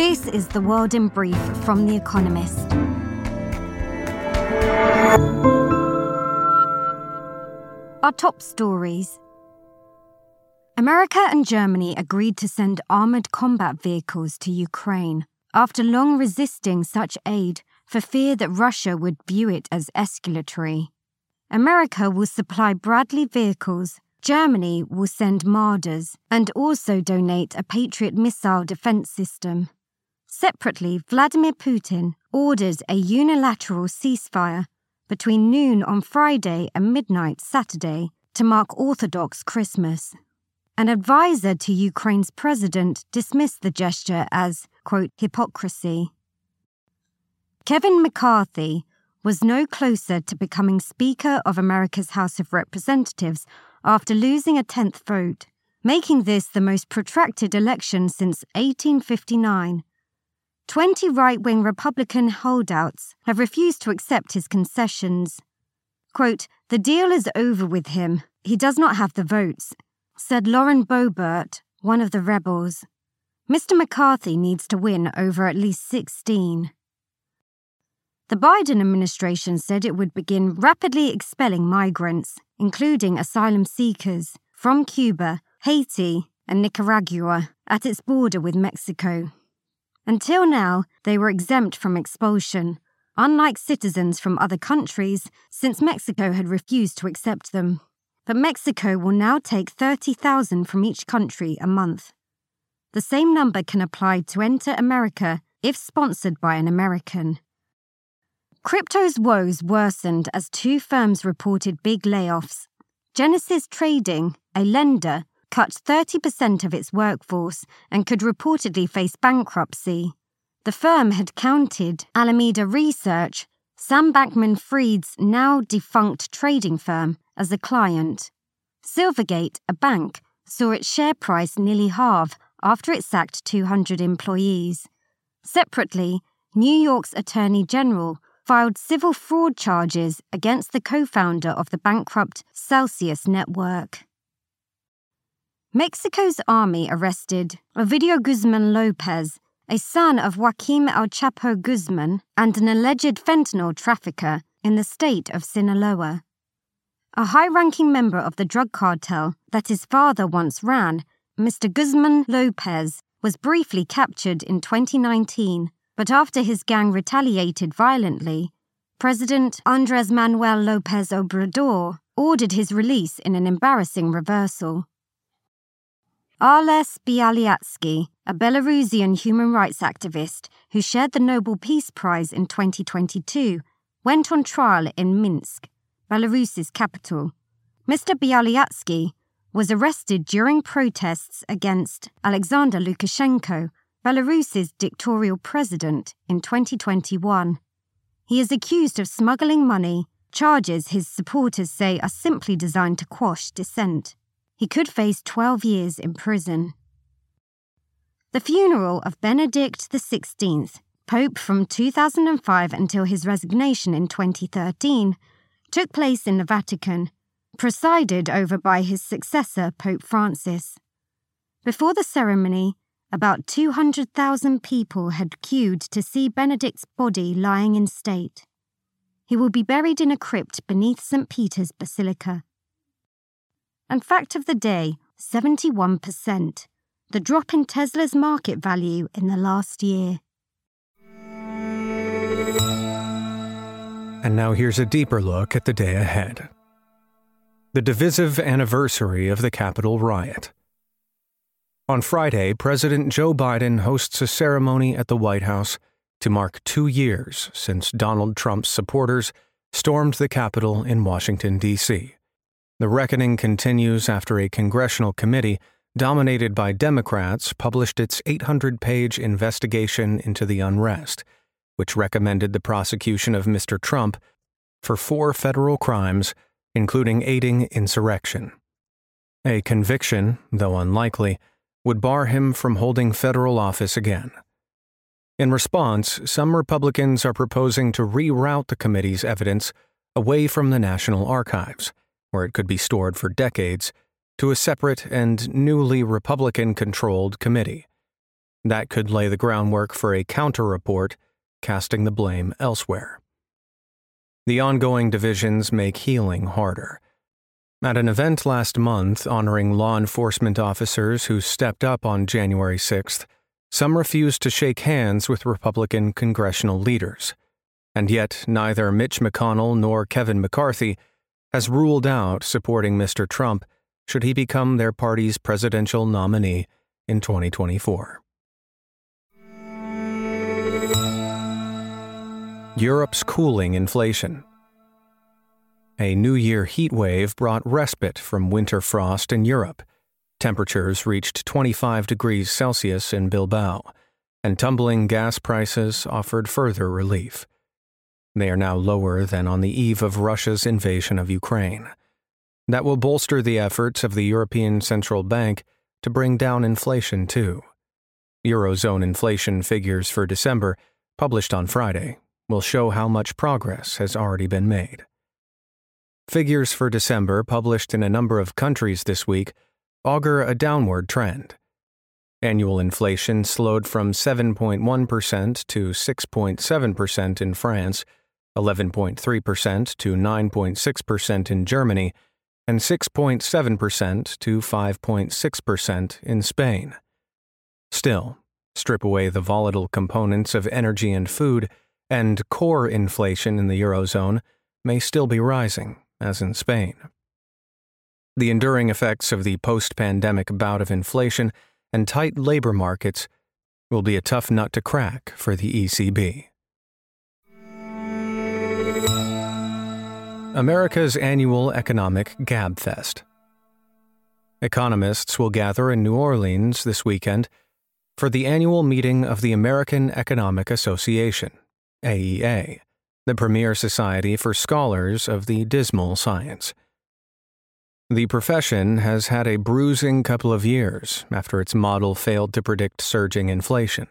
This is The World in Brief from The Economist. Our top stories. America and Germany agreed to send armoured combat vehicles to Ukraine after long resisting such aid for fear that Russia would view it as escalatory. America will supply Bradley vehicles, Germany will send Marders, and also donate a Patriot missile defense system. Separately, Vladimir Putin ordered a unilateral ceasefire between noon on Friday and midnight Saturday to mark Orthodox Christmas. An advisor to Ukraine's president dismissed the gesture as, quote, hypocrisy. Kevin McCarthy was no closer to becoming Speaker of America's House of Representatives after losing a 10th vote, making this the most protracted election since 1859. 20 right wing Republican holdouts have refused to accept his concessions. Quote, The deal is over with him. He does not have the votes, said Lauren Boebert, one of the rebels. Mr. McCarthy needs to win over at least 16. The Biden administration said it would begin rapidly expelling migrants, including asylum seekers, from Cuba, Haiti, and Nicaragua at its border with Mexico. Until now, they were exempt from expulsion, unlike citizens from other countries, since Mexico had refused to accept them. But Mexico will now take 30,000 from each country a month. The same number can apply to enter America if sponsored by an American. Crypto's woes worsened as two firms reported big layoffs. Genesis Trading, a lender, cut 30% of its workforce and could reportedly face bankruptcy. The firm had counted Alameda Research, Sam Bankman Fried's now defunct trading firm, as a client. Silvergate, a bank, saw its share price nearly halve after it sacked 200 employees. Separately, New York's Attorney General filed civil fraud charges against the co founder of the bankrupt Celsius Network. Mexico's army arrested Ovidio Guzman Lopez, a son of Joaquin El Chapo Guzman and an alleged fentanyl trafficker in the state of Sinaloa. A high ranking member of the drug cartel that his father once ran, Mr. Guzman Lopez, was briefly captured in 2019 but after his gang retaliated violently, President Andres Manuel Lopez Obrador ordered his release in an embarrassing reversal. Ales Bialyatsky, a Belarusian human rights activist who shared the Nobel Peace Prize in 2022, went on trial in Minsk, Belarus's capital. Mr. Bialyatsky was arrested during protests against Alexander Lukashenko, Belarus's dictatorial president, in 2021. He is accused of smuggling money, charges his supporters say are simply designed to quash dissent. He could face 12 years in prison. The funeral of Benedict XVI, Pope from 2005 until his resignation in 2013, took place in the Vatican, presided over by his successor, Pope Francis. Before the ceremony, about 200,000 people had queued to see Benedict's body lying in state. He will be buried in a crypt beneath St. Peter's Basilica. And fact of the day 71%, the drop in Tesla's market value in the last year. And now here's a deeper look at the day ahead. The divisive anniversary of the Capitol riot. On Friday, President Joe Biden hosts a ceremony at the White House to mark two years since Donald Trump's supporters stormed the Capitol in Washington, D.C. The reckoning continues after a congressional committee dominated by Democrats published its 800 page investigation into the unrest, which recommended the prosecution of Mr. Trump for four federal crimes, including aiding insurrection. A conviction, though unlikely, would bar him from holding federal office again. In response, some Republicans are proposing to reroute the committee's evidence away from the National Archives, where it could be stored for decades, to a separate and newly Republican controlled committee. That could lay the groundwork for a counter report casting the blame elsewhere. The ongoing divisions make healing harder. At an event last month honoring law enforcement officers who stepped up on January 6th, some refused to shake hands with Republican congressional leaders. And yet, neither Mitch McConnell nor Kevin McCarthy has ruled out supporting Mr. Trump should he become their party's presidential nominee in 2024. Europe's cooling inflation. A New Year heat wave brought respite from winter frost in Europe. Temperatures reached 25 degrees Celsius in Bilbao, and tumbling gas prices offered further relief. They are now lower than on the eve of Russia's invasion of Ukraine. That will bolster the efforts of the European Central Bank to bring down inflation, too. Eurozone inflation figures for December, published on Friday, will show how much progress has already been made. Figures for December, published in a number of countries this week, augur a downward trend. Annual inflation slowed from 7.1% to 6.7% in France, 11.3% to 9.6% in Germany, and 6.7% to 5.6% in Spain. Still, strip away the volatile components of energy and food, and core inflation in the Eurozone may still be rising, as in Spain. The enduring effects of the post pandemic bout of inflation and tight labor markets will be a tough nut to crack for the ECB. America's annual economic gabfest. Economists will gather in New Orleans this weekend for the annual meeting of the American Economic Association, AEA, the premier society for scholars of the dismal science. The profession has had a bruising couple of years after its model failed to predict surging inflation.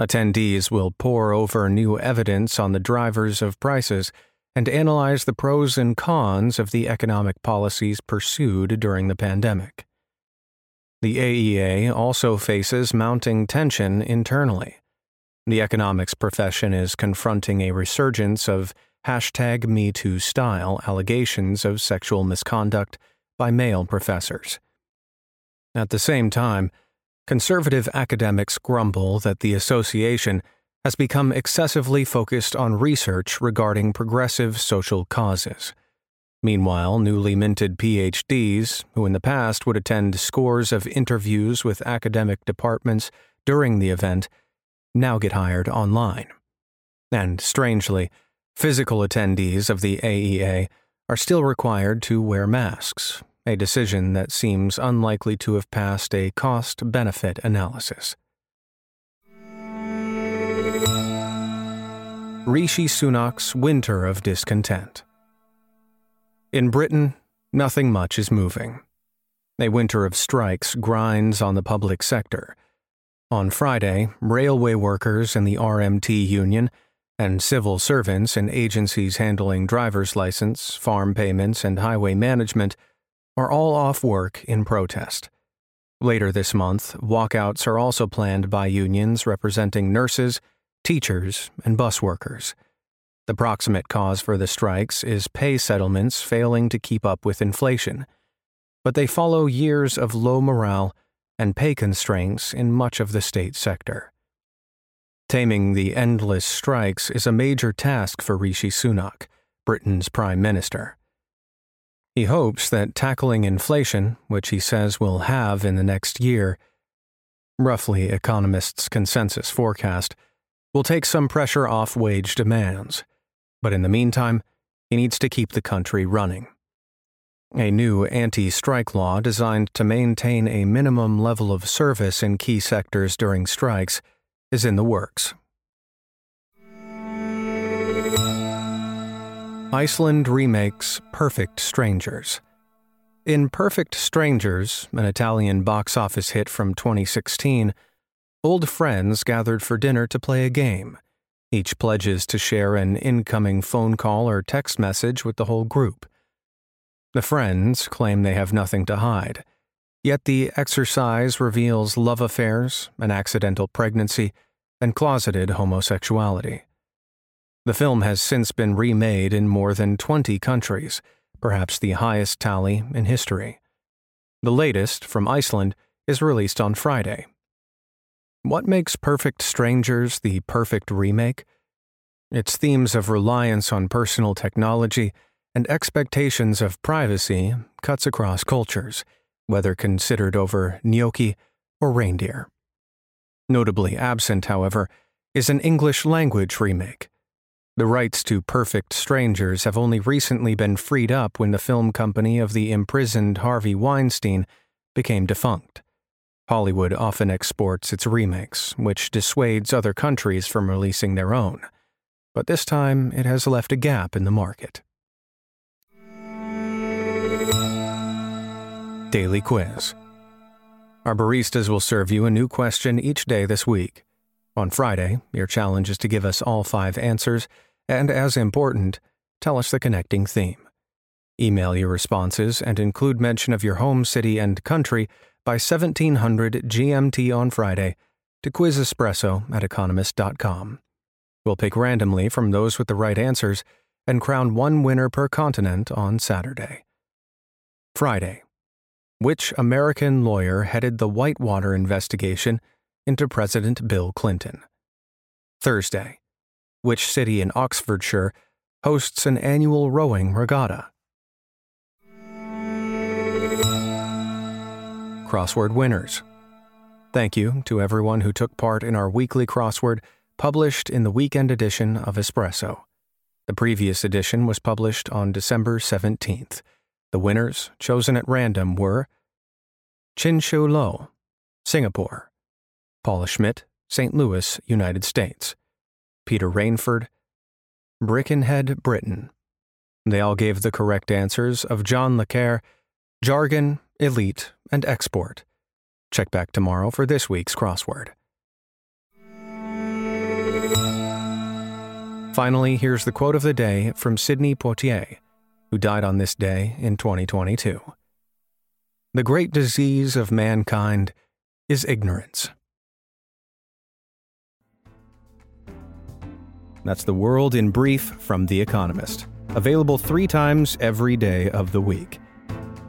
Attendees will pore over new evidence on the drivers of prices and analyze the pros and cons of the economic policies pursued during the pandemic. The AEA also faces mounting tension internally. The economics profession is confronting a resurgence of hashtag MeToo style allegations of sexual misconduct by male professors. At the same time, conservative academics grumble that the association has become excessively focused on research regarding progressive social causes. Meanwhile, newly minted PhDs, who in the past would attend scores of interviews with academic departments during the event, now get hired online. And strangely, physical attendees of the AEA are still required to wear masks, a decision that seems unlikely to have passed a cost benefit analysis. Rishi Sunak's Winter of Discontent. In Britain, nothing much is moving. A winter of strikes grinds on the public sector. On Friday, railway workers in the RMT union and civil servants in agencies handling driver's license, farm payments, and highway management are all off work in protest. Later this month, walkouts are also planned by unions representing nurses, teachers, and bus workers. The proximate cause for the strikes is pay settlements failing to keep up with inflation, but they follow years of low morale and pay constraints in much of the state sector. Taming the endless strikes is a major task for Rishi Sunak, Britain's Prime Minister. He hopes that tackling inflation, which he says will have in the next year, roughly economists' consensus forecast, will take some pressure off wage demands. But in the meantime, he needs to keep the country running. A new anti strike law designed to maintain a minimum level of service in key sectors during strikes is in the works. Iceland remakes Perfect Strangers. In Perfect Strangers, an Italian box office hit from 2016, old friends gathered for dinner to play a game. Each pledges to share an incoming phone call or text message with the whole group. The friends claim they have nothing to hide. Yet the exercise reveals love affairs, an accidental pregnancy, and closeted homosexuality. The film has since been remade in more than 20 countries, perhaps the highest tally in history. The latest, from Iceland, is released on Friday. What makes Perfect Strangers the perfect remake? Its themes of reliance on personal technology and expectations of privacy cuts across cultures, whether considered over gnocchi or reindeer. Notably absent, however, is an English language remake the rights to Perfect Strangers have only recently been freed up when the film company of the imprisoned Harvey Weinstein became defunct. Hollywood often exports its remakes, which dissuades other countries from releasing their own. But this time, it has left a gap in the market. Daily Quiz Our baristas will serve you a new question each day this week. On Friday, your challenge is to give us all five answers, and as important, tell us the connecting theme. Email your responses and include mention of your home city and country by 1700 GMT on Friday to quizespresso at economist.com. We'll pick randomly from those with the right answers and crown one winner per continent on Saturday. Friday. Which American lawyer headed the Whitewater investigation into President Bill Clinton. Thursday, which city in Oxfordshire hosts an annual rowing regatta? Crossword winners. Thank you to everyone who took part in our weekly crossword published in the weekend edition of Espresso. The previous edition was published on December 17th. The winners, chosen at random, were Chin Shu Lo, Singapore, Paula Schmidt, St. Louis, United States. Peter Rainford, Birkenhead, Britain. They all gave the correct answers of John le Carré, jargon, elite, and export. Check back tomorrow for this week's crossword. Finally, here's the quote of the day from Sidney Poitier, who died on this day in 2022. The great disease of mankind is ignorance. That's the world in brief from The Economist, available three times every day of the week.